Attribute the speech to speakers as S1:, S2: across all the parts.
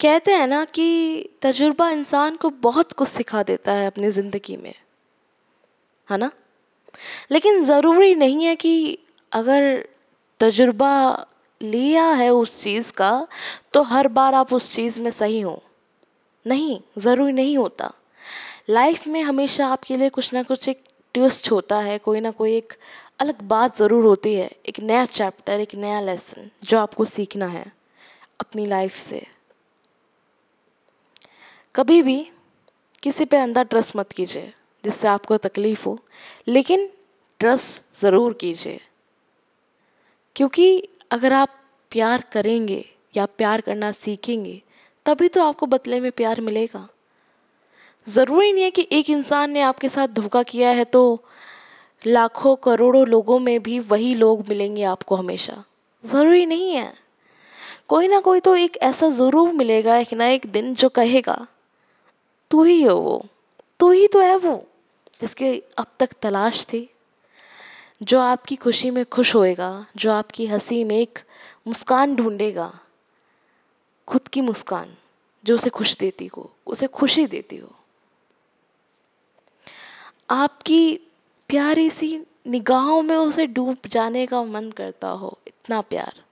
S1: कहते हैं ना कि तजुर्बा इंसान को बहुत कुछ सिखा देता है अपनी ज़िंदगी में। है ना? लेकिन ज़रूरी नहीं है कि अगर तजुर्बा लिया है उस चीज़ का तो हर बार आप उस चीज़ में सही हो। नहीं, ज़रूरी नहीं होता। लाइफ में हमेशा आपके लिए कुछ ना कुछ एक ट्विस्ट होता है, कोई ना कोई एक अलग बात ज़रूर होती है, एक नया चैप्टर, एक नया लेसन जो आपको सीखना है अपनी लाइफ से। कभी भी किसी पे अंदर ट्रस्ट मत कीजिए, जिससे आपको तकलीफ़ हो। लेकिन ट्रस्ट ज़रूर कीजिए। क्योंकि अगर आप प्यार करेंगे या प्यार करना सीखेंगे, तभी तो आपको बदले में प्यार मिलेगा। ज़रूरी नहीं है कि एक इंसान ने आपके साथ धोखा किया है तो लाखों, करोड़ों लोगों में भी वही लोग मिलेंगे आपको हमेशा। ज़रूरी नहीं है। कोई ना कोई तो एक ऐसा ज़रूर मिलेगा, एक ना एक दिन जो कहेगा। तू ही हो वो। तू ही तो है वो, जिसके अब तक तलाश थी, जो आपकी खुशी में खुश होएगा, जो आपकी हँसी में एक मुस्कान ढूंढेगा। खुद की मुस्कान, जो उसे खुश देती हो, उसे खुशी देती हो। आपकी प्यारी सी निगाहों में उसे डूब जाने का मन करता हो, इतना प्यार,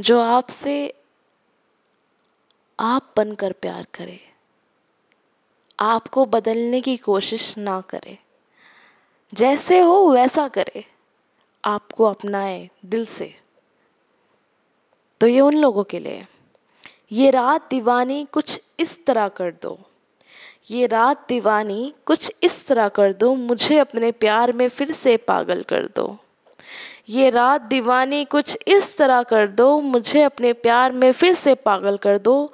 S1: जो आपसे आप बनकर प्यार करे। आपको बदलने की कोशिश ना करे। जैसे हो, वैसा करे। आपको अपनाए दिल से। तो ये उन लोगों के लिए। ये रात दीवानी कुछ इस तरह कर दो। ये रात दीवानी कुछ इस तरह कर दो, मुझे अपने प्यार में फिर से पागल कर दो। ये रात दीवानी कुछ इस तरह कर दो, मुझे अपने प्यार में फिर से पागल कर दो।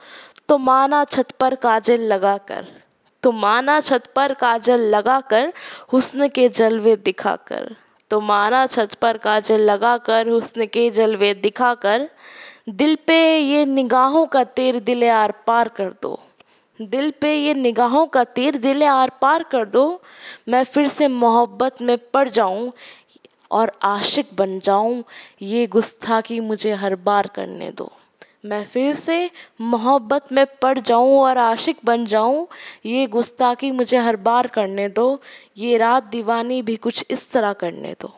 S1: तो माना छत पर काजल लगा कर तो माना छत पर काजल लगा कर हुस्न के जलवे दिखा कर तो माना छत पर काजल लगा कर हुस्न के जलवे दिखा कर दिल पे ये निगाहों का तीर दिल आर पार कर दो। दिल पे ये निगाहों का तीर दिल आर पार कर दो, मैं फिर से मोहब्बत में पड़ जाऊँ और आशिक बन जाऊँ, ये गुस्ताखी मुझे हर बार करने दो। मैं फिर से मोहब्बत में पड़ जाऊँ और आशिक बन जाऊँ। ये गुस्ताखी मुझे हर बार करने दो। ये रात दीवानी भी कुछ इस तरह करने दो।